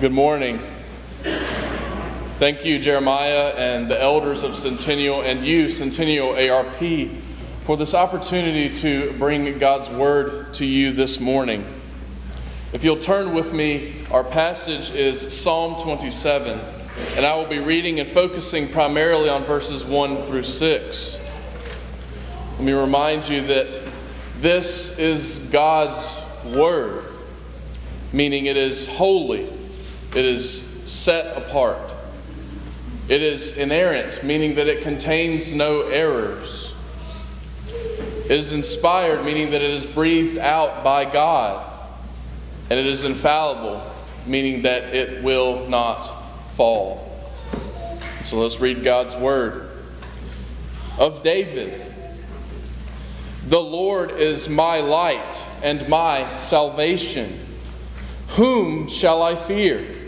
Good morning. Thank you, Jeremiah, and the elders of Centennial, and you, Centennial ARP, for this opportunity to bring God's word to you this morning. If you'll turn with me, our passage is Psalm 27, and I will be reading and focusing primarily on verses 1 through 6. Let me remind you that this is God's word, meaning it is holy it is set apart. It is inerrant, meaning that it contains no errors. It is inspired, meaning that it is breathed out by God. And it is infallible, meaning that it will not fall. So let's read God's word. Of David The Lord is my light and my salvation. Whom shall I fear?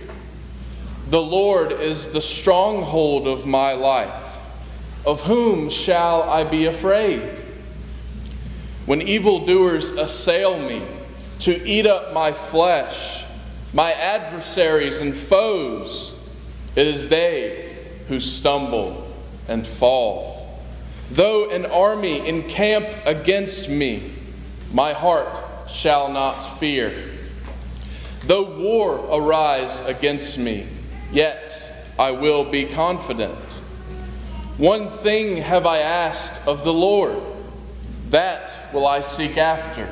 The Lord is the stronghold of my life. Of whom shall I be afraid? When evildoers assail me to eat up my flesh, my adversaries and foes, it is they who stumble and fall. Though an army encamp against me, my heart shall not fear. Though war arise against me, yet I will be confident. One thing have I asked of the Lord, that will I seek after,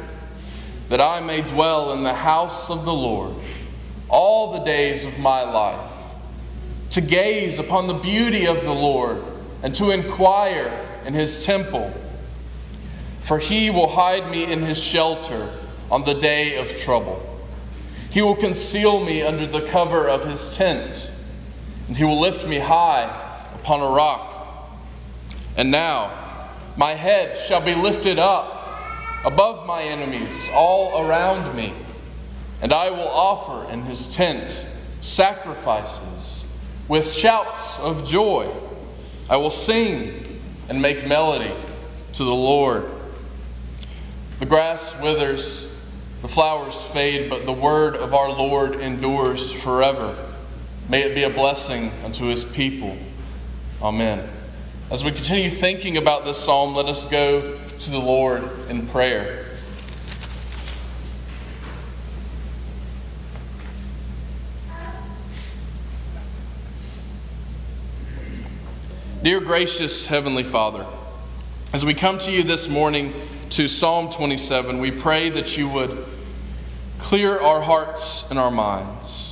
that I may dwell in the house of the Lord all the days of my life, to gaze upon the beauty of the Lord and to inquire in his temple. For he will hide me in his shelter on the day of trouble. He will conceal me under the cover of his tent and he will lift me high upon a rock. And now my head shall be lifted up above my enemies all around me, and I will offer in his tent sacrifices with shouts of joy. I will sing and make melody to the Lord. The grass withers, the flowers fade, but the word of our Lord endures forever. May it be a blessing unto his people. Amen. As we continue thinking about this psalm, let us go to the Lord in prayer. Dear gracious Heavenly Father, as we come to you this morning to Psalm 27, we pray that you would clear our hearts and our minds.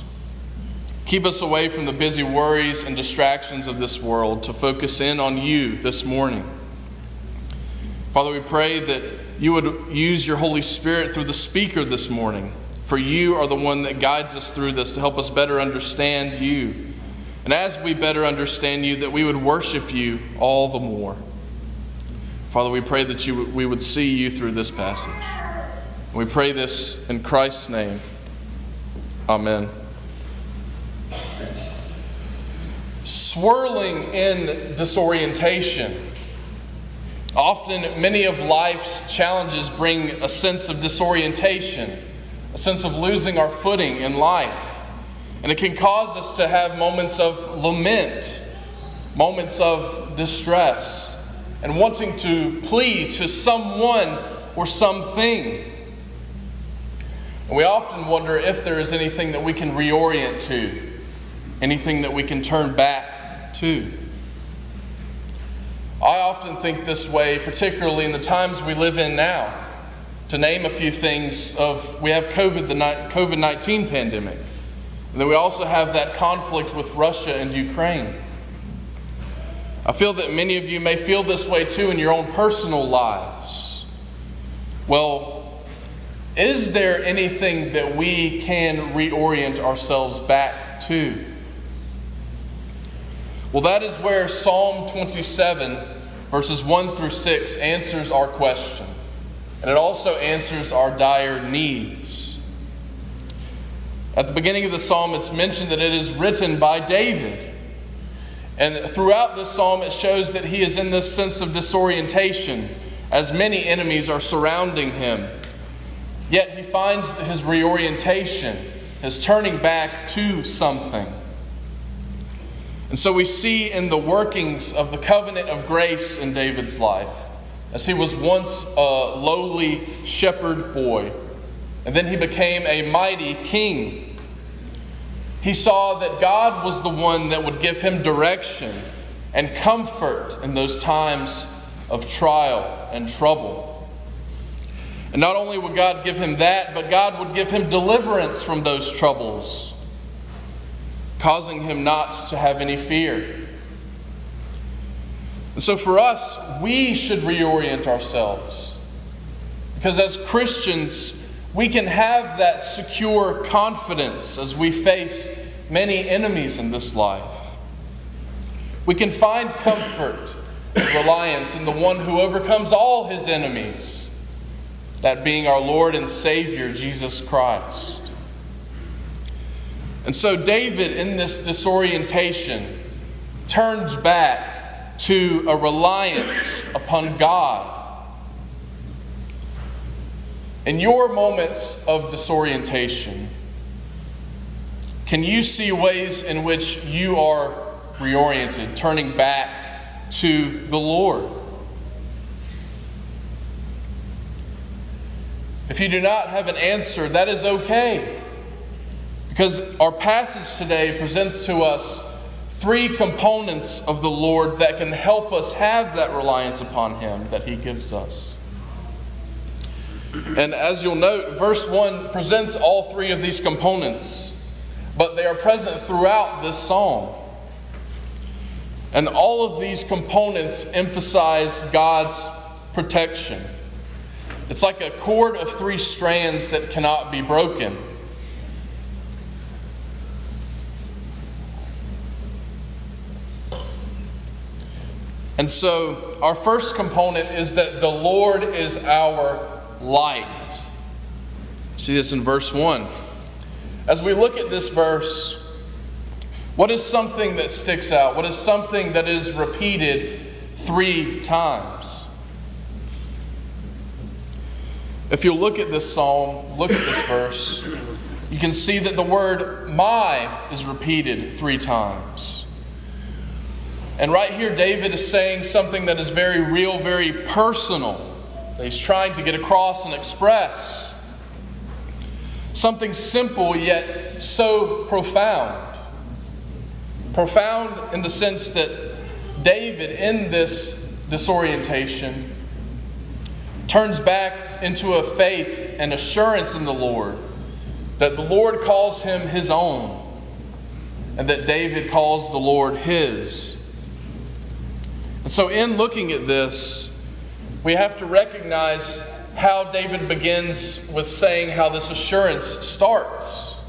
Keep us away from the busy worries and distractions of this world to focus in on you this morning. Father, we pray that you would use your Holy Spirit through the speaker this morning, for you are the one that guides us through this to help us better understand you. And as we better understand you, that we would worship you all the more. Father, we pray that you, we would see you through this passage. We pray this in Christ's name. Amen. Swirling in disorientation. Often, many of life's challenges bring a sense of disorientation, a sense of losing our footing in life. And it can cause us to have moments of lament, moments of distress, and wanting to plead to someone or something. And we often wonder if there is anything that we can reorient to anything that we can turn back to. I often think this way, particularly in the times we live in now. To name a few things of we have COVID the COVID 19 pandemic. And then we also have that conflict with Russia and Ukraine. I feel that many of you may feel this way too in your own personal lives. Well, is there anything that we can reorient ourselves back to? Well, that is where Psalm 27, verses 1 through 6, answers our question. And it also answers our dire needs. At the beginning of the psalm, it's mentioned that it is written by David. And throughout this psalm, it shows that he is in this sense of disorientation as many enemies are surrounding him. Yet he finds his reorientation his turning back to something. And so we see in the workings of the covenant of grace in David's life, as he was once a lowly shepherd boy, and then he became a mighty king. He saw that God was the one that would give him direction and comfort in those times of trial and trouble. And not only would God give him that, but God would give him deliverance from those troubles causing him not to have any fear. And so for us, we should reorient ourselves. Because as Christians, we can have that secure confidence as we face many enemies in this life. We can find comfort and reliance in the one who overcomes all his enemies, that being our Lord and Savior, Jesus Christ. And so David, in this disorientation, turns back to a reliance upon God. In your moments of disorientation, can you see ways in which you are reoriented, turning back to the Lord? If you do not have an answer, that is okay. Because our passage today presents to us three components of the Lord that can help us have that reliance upon Him that He gives us. And as you'll note, verse 1 presents all three of these components, but they are present throughout this psalm. And all of these components emphasize God's protection. It's like a cord of three strands that cannot be broken. And so, our first component is that the Lord is our light. See this in verse 1. As we look at this verse, what is something that sticks out? What is something that is repeated three times? If you look at this psalm, look at this verse, you can see that the word my is repeated three times. And right here, David is saying something that is very real, very personal, that he's trying to get across and express. Something simple yet so profound. Profound in the sense that David, in this disorientation, turns back into a faith and assurance in the Lord that the Lord calls him his own and that David calls the Lord his. And so, in looking at this, we have to recognize how David begins with saying how this assurance starts.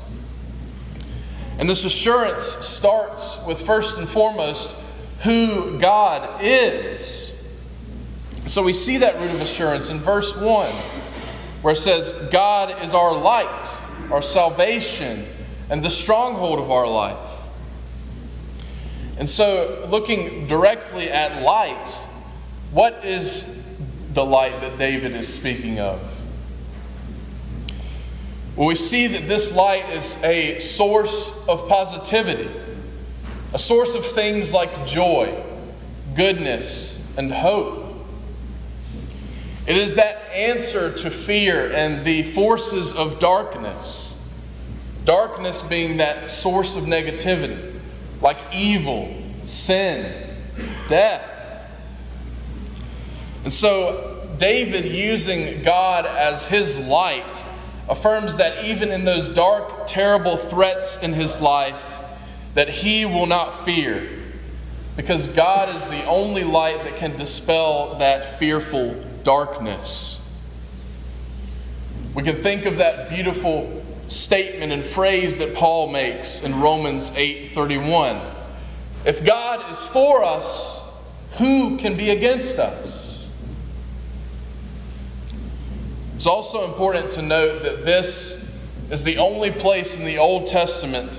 And this assurance starts with first and foremost who God is. So we see that root of assurance in verse 1, where it says, God is our light, our salvation, and the stronghold of our life. And so, looking directly at light, what is the light that David is speaking of? Well, we see that this light is a source of positivity, a source of things like joy, goodness, and hope. It is that answer to fear and the forces of darkness. Darkness being that source of negativity like evil, sin, death. And so, David, using God as his light, affirms that even in those dark, terrible threats in his life, that he will not fear, because God is the only light that can dispel that fearful darkness. We can think of that beautiful statement and phrase that Paul makes in Romans 8:31. If God is for us, who can be against us? It's also important to note that this is the only place in the Old Testament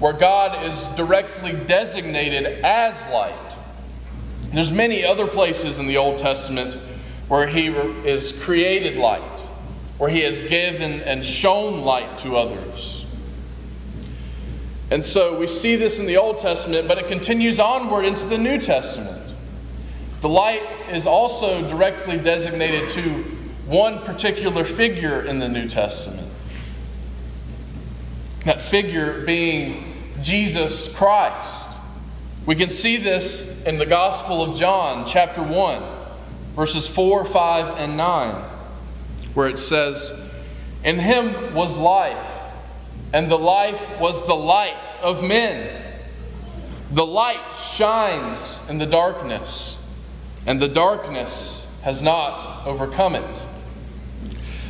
where God is directly designated as light. There's many other places in the Old Testament where he is created light where he has given and shown light to others. And so we see this in the Old Testament, but it continues onward into the New Testament. The light is also directly designated to one particular figure in the New Testament. That figure being Jesus Christ. We can see this in the Gospel of John, chapter 1, verses 4, 5, and 9, where it says, In him was life and the life was the light of men. The light shines in the darkness, and the darkness has not overcome it.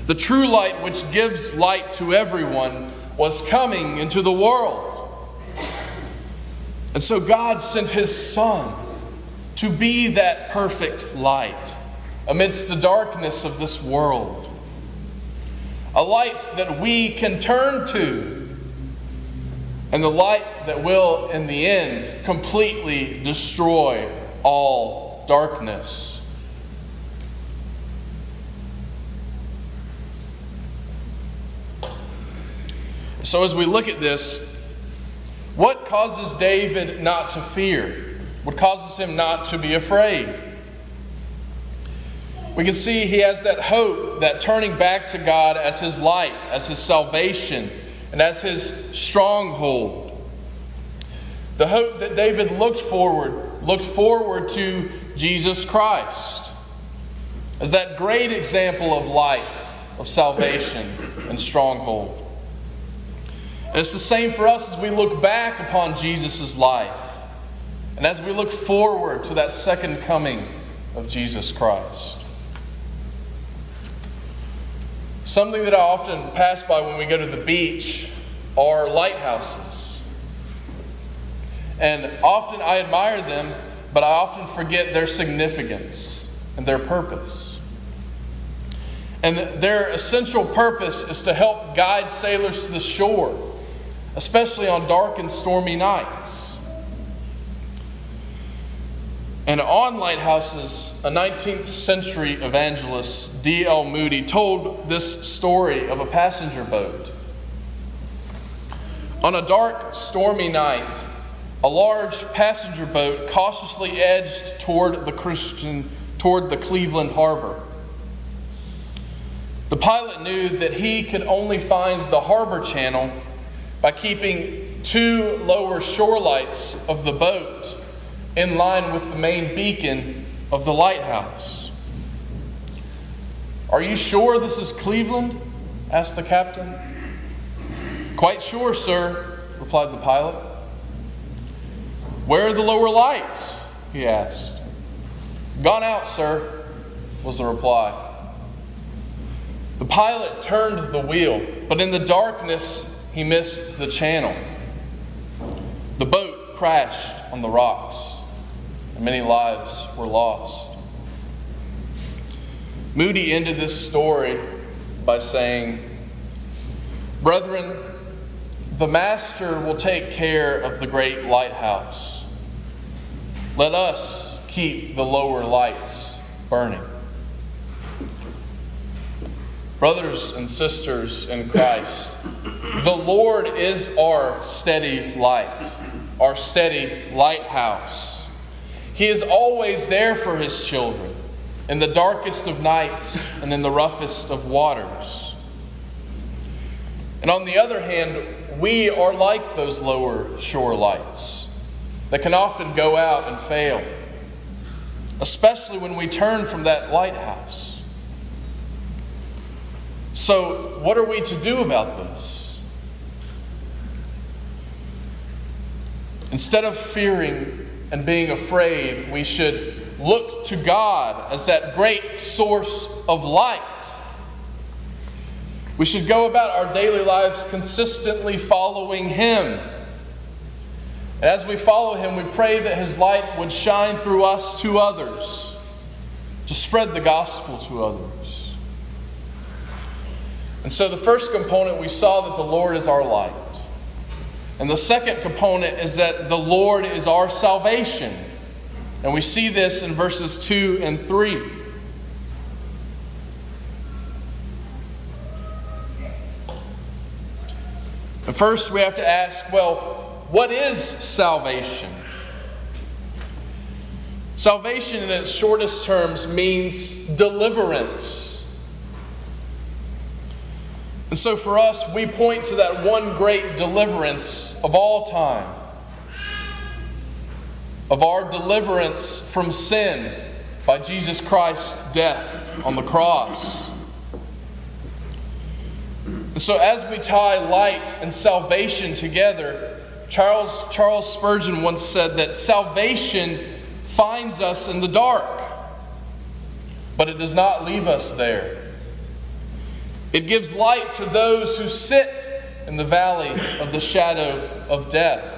The true light, which gives light to everyone, was coming into the world. And so God sent his Son to be that perfect light amidst the darkness of this world a light that we can turn to, and the light that will, in the end, completely destroy all darkness. So, as we look at this, what causes David not to fear? What causes him not to be afraid? We can see he has that hope, that turning back to God as his light, as his salvation, and as his stronghold. The hope that David looked forward, looked forward to Jesus Christ as that great example of light, of salvation, and stronghold. And it's the same for us as we look back upon Jesus' life and as we look forward to that second coming of Jesus Christ. Something that I often pass by when we go to the beach are lighthouses. And often I admire them, but I often forget their significance and their purpose. And their essential purpose is to help guide sailors to the shore, especially on dark and stormy nights. And on lighthouses, a 19th century evangelist, D.L. Moody, told this story of a passenger boat. On a dark, stormy night, a large passenger boat cautiously edged toward the Christian toward the Cleveland harbor. The pilot knew that he could only find the harbor channel by keeping two lower shore lights of the boat in line with the main beacon of the lighthouse. Are you sure this is Cleveland? asked the captain. Quite sure, sir, replied the pilot. Where are the lower lights? he asked. Gone out, sir, was the reply. The pilot turned the wheel, but in the darkness, he missed the channel. The boat crashed on the rocks and many lives were lost. Moody ended this story by saying, Brethren, the Master will take care of the great lighthouse. Let us keep the lower lights burning. Brothers and sisters in Christ, the Lord is our steady light, our steady lighthouse. He is always there for his children in the darkest of nights and in the roughest of waters. And on the other hand, we are like those lower shore lights that can often go out and fail, especially when we turn from that lighthouse. So, what are we to do about this? Instead of fearing and being afraid, we should look to God as that great source of light. We should go about our daily lives consistently following Him. And as we follow Him, we pray that His light would shine through us to others, to spread the gospel to others. And so, the first component, we saw that the Lord is our light. And the second component is that the Lord is our salvation. And we see this in verses 2 and 3. And first, we have to ask well, what is salvation? Salvation, in its shortest terms, means deliverance. And so for us, we point to that one great deliverance of all time of our deliverance from sin by Jesus Christ's death on the cross. And so, as we tie light and salvation together, Charles, Charles Spurgeon once said that salvation finds us in the dark, but it does not leave us there. It gives light to those who sit in the valley of the shadow of death.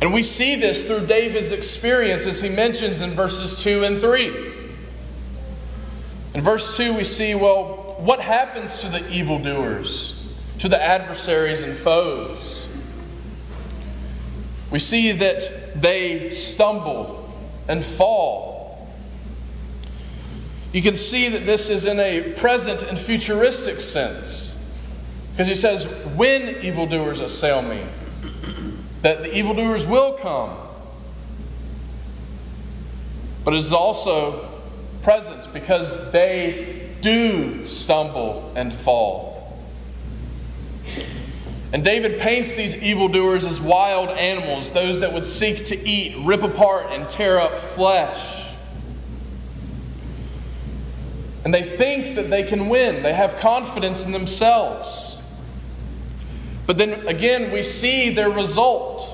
And we see this through David's experience as he mentions in verses 2 and 3. In verse 2, we see, well, what happens to the evildoers, to the adversaries and foes? We see that they stumble and fall you can see that this is in a present and futuristic sense. Because he says, when evildoers assail me, that the evildoers will come. But it is also present because they do stumble and fall. And David paints these evildoers as wild animals, those that would seek to eat, rip apart, and tear up flesh. And they think that they can win, they have confidence in themselves. But then again, we see their result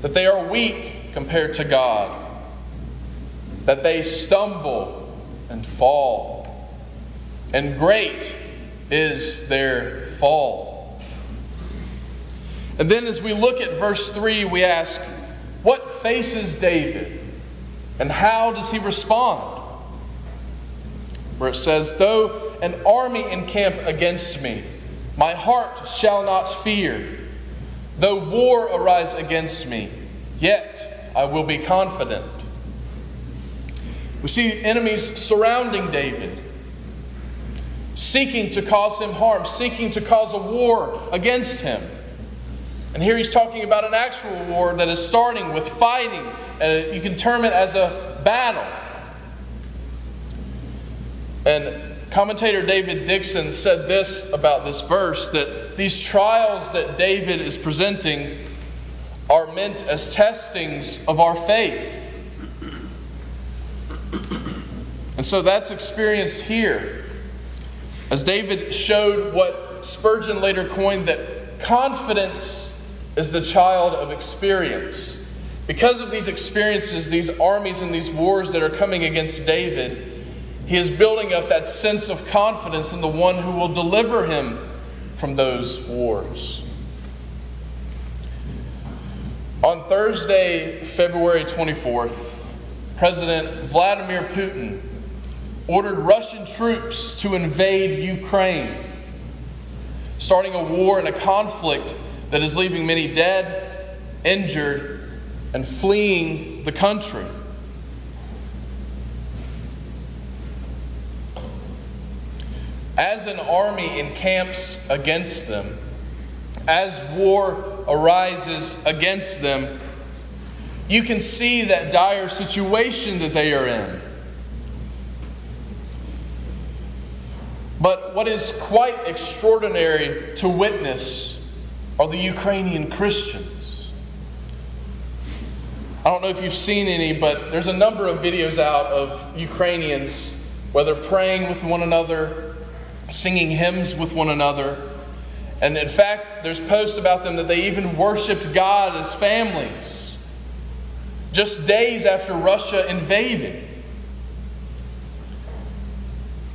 that they are weak compared to God, that they stumble and fall, and great is their fall. And then as we look at verse 3, we ask, What faces David? And how does he respond? Where it says, Though an army encamp against me, my heart shall not fear. Though war arise against me, yet I will be confident. We see enemies surrounding David, seeking to cause him harm, seeking to cause a war against him. And here he's talking about an actual war that is starting with fighting. Uh, you can term it as a battle. And commentator David Dickson said this about this verse that these trials that David is presenting are meant as testings of our faith. And so that's experienced here. As David showed what Spurgeon later coined that confidence is the child of experience. Because of these experiences, these armies and these wars that are coming against David, he is building up that sense of confidence in the one who will deliver him from those wars. On Thursday, February 24th, President Vladimir Putin ordered Russian troops to invade Ukraine, starting a war and a conflict that is leaving many dead, injured, and fleeing the country. As an army encamps against them, as war arises against them, you can see that dire situation that they are in. But what is quite extraordinary to witness are the Ukrainian Christians. I don't know if you've seen any, but there's a number of videos out of Ukrainians, whether praying with one another, singing hymns with one another. And in fact, there's posts about them that they even worshiped God as families just days after Russia invaded.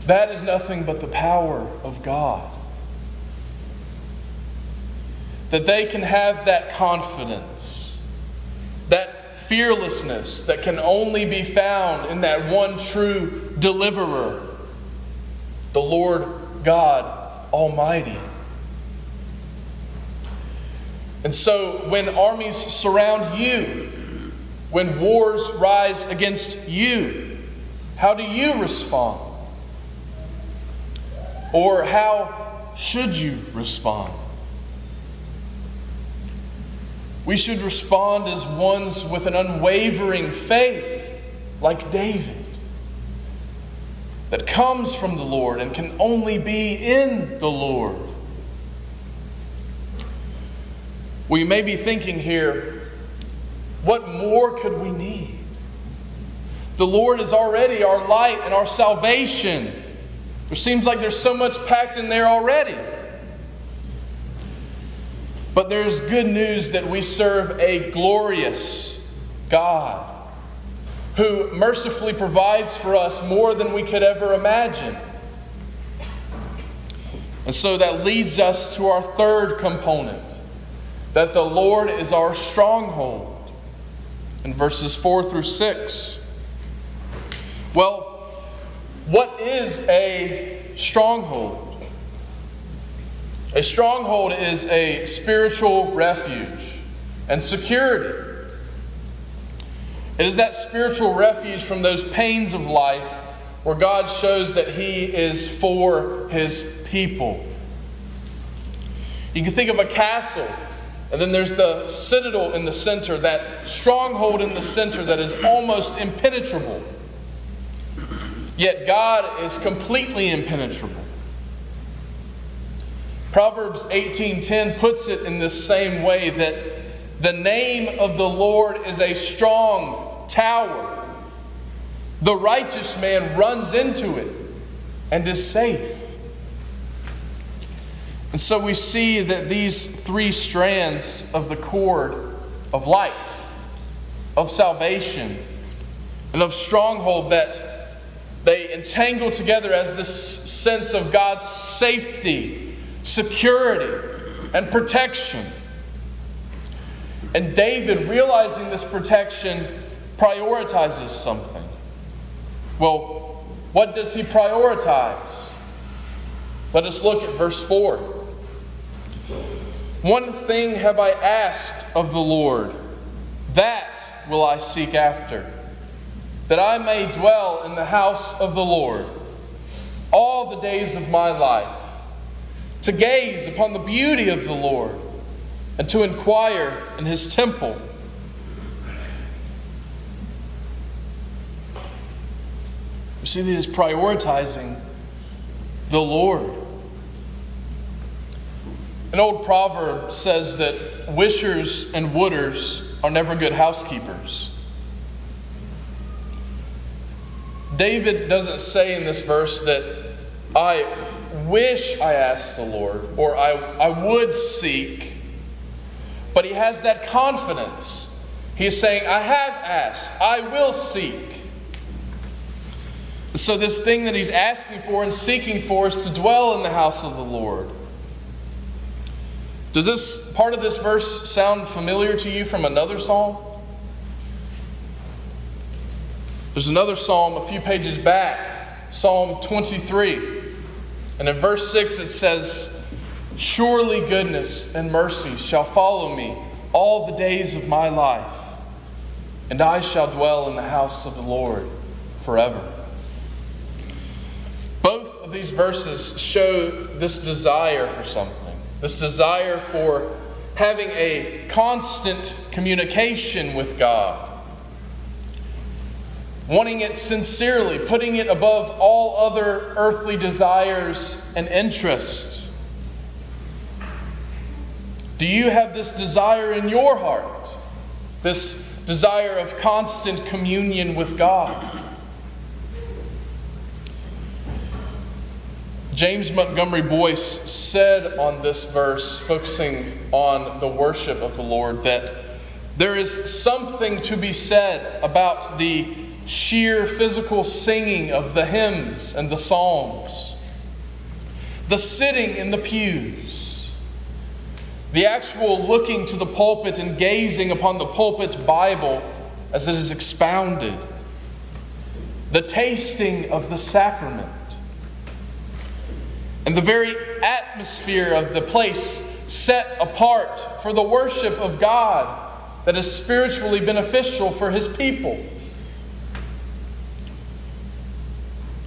That is nothing but the power of God. That they can have that confidence, that fearlessness that can only be found in that one true deliverer, the Lord God Almighty. And so, when armies surround you, when wars rise against you, how do you respond? Or how should you respond? We should respond as ones with an unwavering faith, like David, that comes from the Lord and can only be in the Lord. We may be thinking here, what more could we need? The Lord is already our light and our salvation. There seems like there's so much packed in there already. But there's good news that we serve a glorious God who mercifully provides for us more than we could ever imagine. And so that leads us to our third component that the Lord is our stronghold in verses 4 through 6. Well, what is a stronghold? A stronghold is a spiritual refuge and security. It is that spiritual refuge from those pains of life where God shows that He is for His people. You can think of a castle and then there's the citadel in the center, that stronghold in the center that is almost impenetrable. Yet God is completely impenetrable. Proverbs 18:10 puts it in this same way that the name of the Lord is a strong tower. The righteous man runs into it and is safe. And so we see that these three strands of the cord of light, of salvation, and of stronghold that they entangle together as this sense of God's safety, security, and protection. And David, realizing this protection, prioritizes something. Well, what does he prioritize? Let us look at verse 4. One thing have I asked of the Lord, that will I seek after, that I may dwell in the house of the Lord all the days of my life, to gaze upon the beauty of the Lord and to inquire in his temple. You see that he's prioritizing the Lord. An old proverb says that wishers and wooders are never good housekeepers. David doesn't say in this verse that I wish I asked the Lord or I, I would seek, but he has that confidence. He is saying, I have asked, I will seek. So, this thing that he's asking for and seeking for is to dwell in the house of the Lord. Does this part of this verse sound familiar to you from another psalm? There's another psalm a few pages back, Psalm 23. And in verse 6 it says, Surely goodness and mercy shall follow me all the days of my life, and I shall dwell in the house of the Lord forever. Both of these verses show this desire for something. This desire for having a constant communication with God, wanting it sincerely, putting it above all other earthly desires and interests. Do you have this desire in your heart? This desire of constant communion with God? James Montgomery Boice said on this verse, focusing on the worship of the Lord, that there is something to be said about the sheer physical singing of the hymns and the psalms, the sitting in the pews, the actual looking to the pulpit and gazing upon the pulpit Bible as it is expounded, the tasting of the sacrament and the very atmosphere of the place set apart for the worship of God that is spiritually beneficial for His people.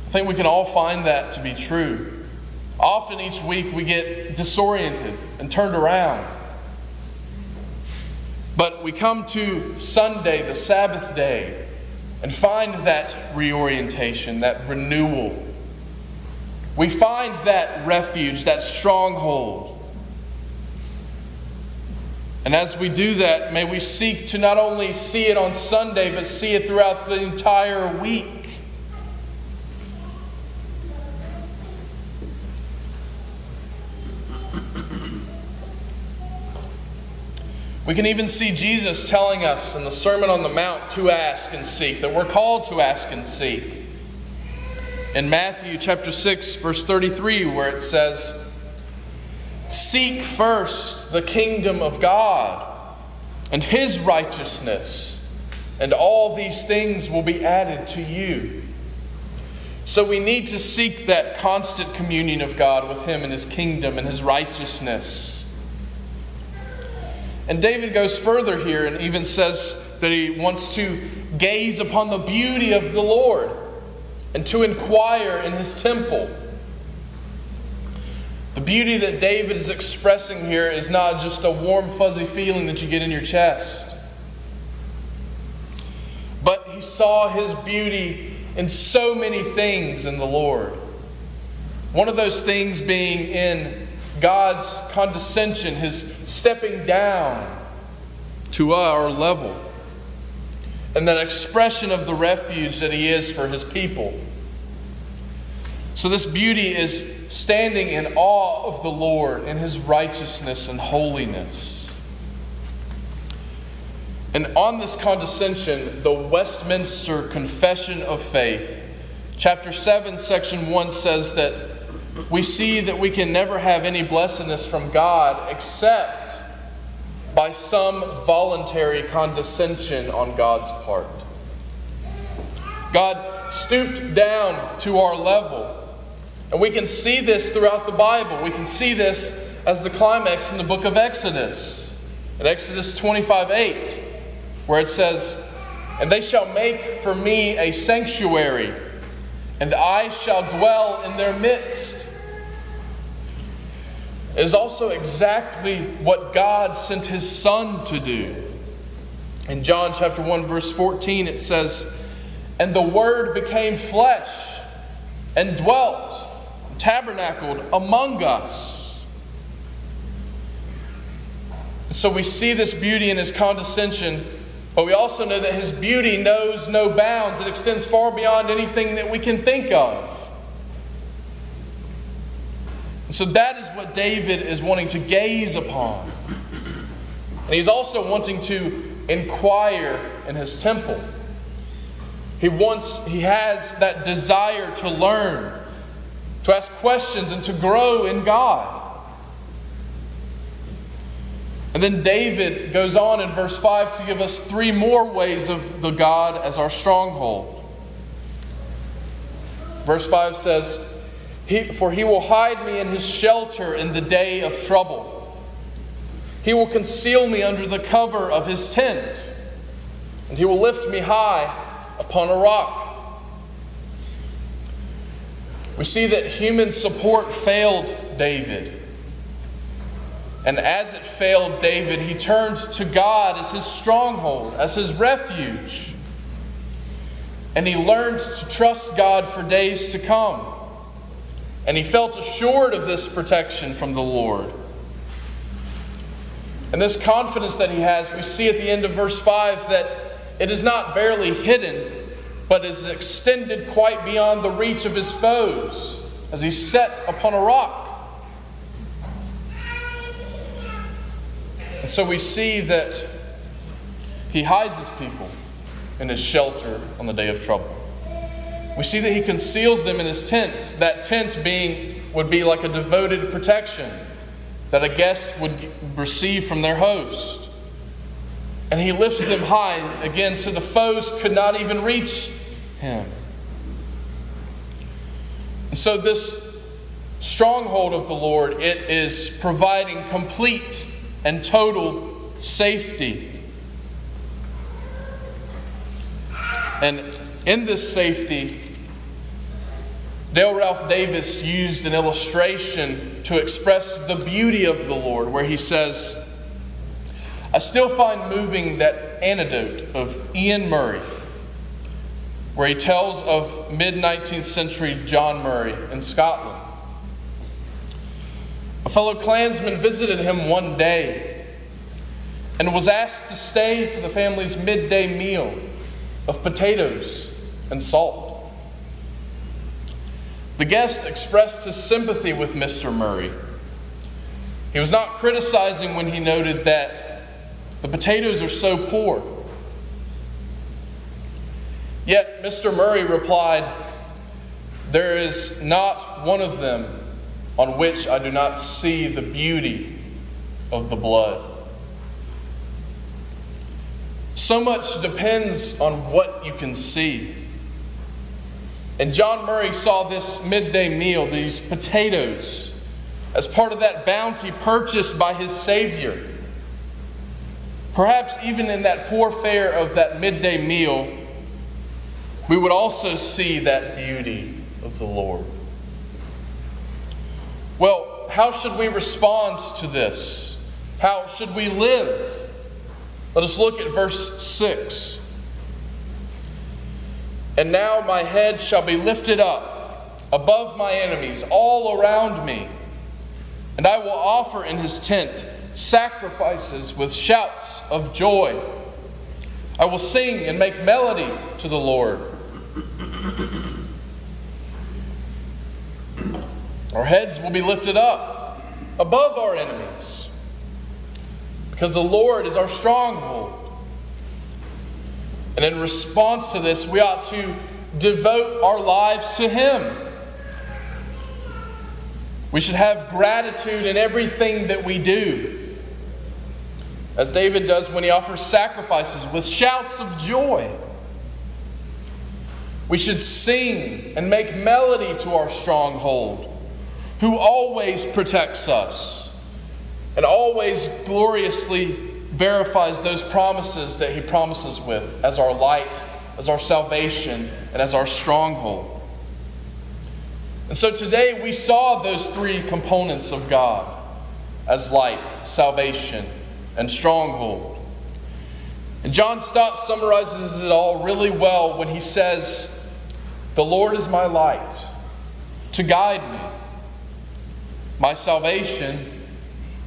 I think we can all find that to be true. Often each week we get disoriented and turned around. But we come to Sunday, the Sabbath day, and find that reorientation, that renewal. We find that refuge, that stronghold. And as we do that, may we seek to not only see it on Sunday, but see it throughout the entire week. We can even see Jesus telling us in the Sermon on the Mount to ask and seek, that we're called to ask and seek. In Matthew chapter 6, verse 33, where it says, Seek first the kingdom of God and his righteousness, and all these things will be added to you. So we need to seek that constant communion of God with him and his kingdom and his righteousness. And David goes further here and even says that he wants to gaze upon the beauty of the Lord and to inquire in his temple. The beauty that David is expressing here is not just a warm, fuzzy feeling that you get in your chest, but he saw his beauty in so many things in the Lord. One of those things being in God's condescension, his stepping down to our level, and that expression of the refuge that he is for his people. So, this beauty is standing in awe of the Lord in his righteousness and holiness. And on this condescension, the Westminster Confession of Faith, chapter 7, section 1 says that we see that we can never have any blessedness from God except by some voluntary condescension on God's part. God stooped down to our level. And we can see this throughout the Bible. We can see this as the climax in the book of Exodus. In Exodus 25 8, where it says, And they shall make for me a sanctuary, and I shall dwell in their midst. It is also exactly what God sent his Son to do. In John chapter 1, verse 14, it says, And the Word became flesh and dwelt, tabernacled among us. So we see this beauty in his condescension, but we also know that his beauty knows no bounds. It extends far beyond anything that we can think of. And so that is what David is wanting to gaze upon. And he's also wanting to inquire in his temple. He wants, he has that desire to learn, to ask questions, and to grow in God. And then David goes on in verse 5 to give us three more ways of the God as our stronghold. Verse 5 says, he, For he will hide me in his shelter in the day of trouble. He will conceal me under the cover of his tent, and he will lift me high upon a rock. We see that human support failed David. And as it failed David, he turned to God as his stronghold, as his refuge. And he learned to trust God for days to come. And he felt assured of this protection from the Lord. And this confidence that he has, we see at the end of verse 5 that it is not barely hidden, but is extended quite beyond the reach of his foes as he set upon a rock. And so we see that he hides his people in his shelter on the day of trouble. We see that he conceals them in his tent, that tent being would be like a devoted protection that a guest would receive from their host. And he lifts them high again so the foes could not even reach him. And so this stronghold of the Lord, it is providing complete and total safety. And in this safety, Dale Ralph Davis used an illustration to express the beauty of the Lord, where he says, I still find moving that anecdote of Iain Murray, where he tells of mid 19th century John Murray in Scotland. A fellow clansman visited him one day and was asked to stay for the family's midday meal of potatoes and salt. The guest expressed his sympathy with Mr. Murray. He was not criticizing when he noted that the potatoes are so poor. Yet Mr. Murray replied, There is not one of them on which I do not see the beauty of the blood. So much depends on what you can see. And John Murray saw this midday meal, these potatoes, as part of that bounty purchased by his Savior. Perhaps even in that poor fare of that midday meal, we would also see that beauty of the Lord. Well, how should we respond to this? How should we live? Let us look at verse 6. And now my head shall be lifted up above my enemies all around me. And I will offer in his tent sacrifices with shouts of joy. I will sing and make melody to the Lord. Our heads will be lifted up above our enemies because the Lord is our stronghold. And in response to this, we ought to devote our lives to Him. We should have gratitude in everything that we do. As David does when he offers sacrifices with shouts of joy. We should sing and make melody to our stronghold, who always protects us and always gloriously verifies those promises that he promises with as our light, as our salvation, and as our stronghold. And so today we saw those three components of God as light, salvation, and stronghold. And John Stott summarizes it all really well when he says, The Lord is my light to guide me, my salvation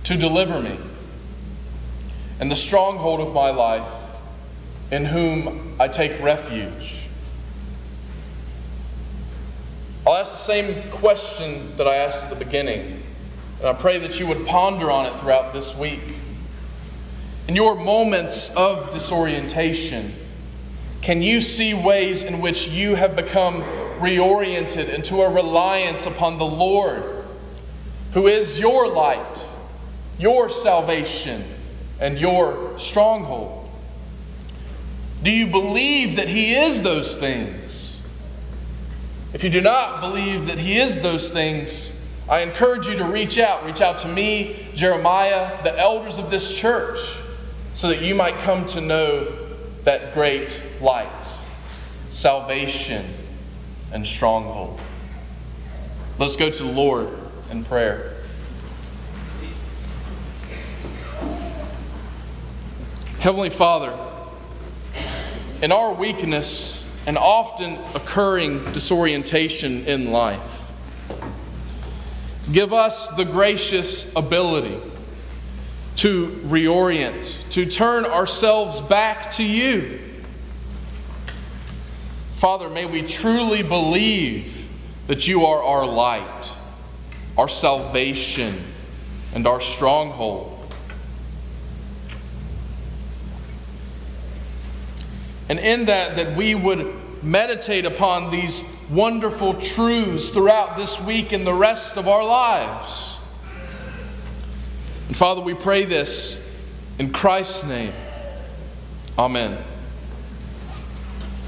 to deliver me and the stronghold of my life, in whom I take refuge. I'll ask the same question that I asked at the beginning, and I pray that you would ponder on it throughout this week. In your moments of disorientation, can you see ways in which you have become reoriented into a reliance upon the Lord, who is your light, your salvation, and your stronghold? Do you believe that He is those things? If you do not believe that He is those things, I encourage you to reach out. Reach out to me, Jeremiah, the elders of this church, so that you might come to know that great light, salvation, and stronghold. Let's go to the Lord in prayer. Heavenly Father, in our weakness and often occurring disorientation in life, give us the gracious ability to reorient, to turn ourselves back to you. Father, may we truly believe that you are our light, our salvation, and our stronghold. And in that, that we would meditate upon these wonderful truths throughout this week and the rest of our lives. And Father, we pray this in Christ's name. Amen.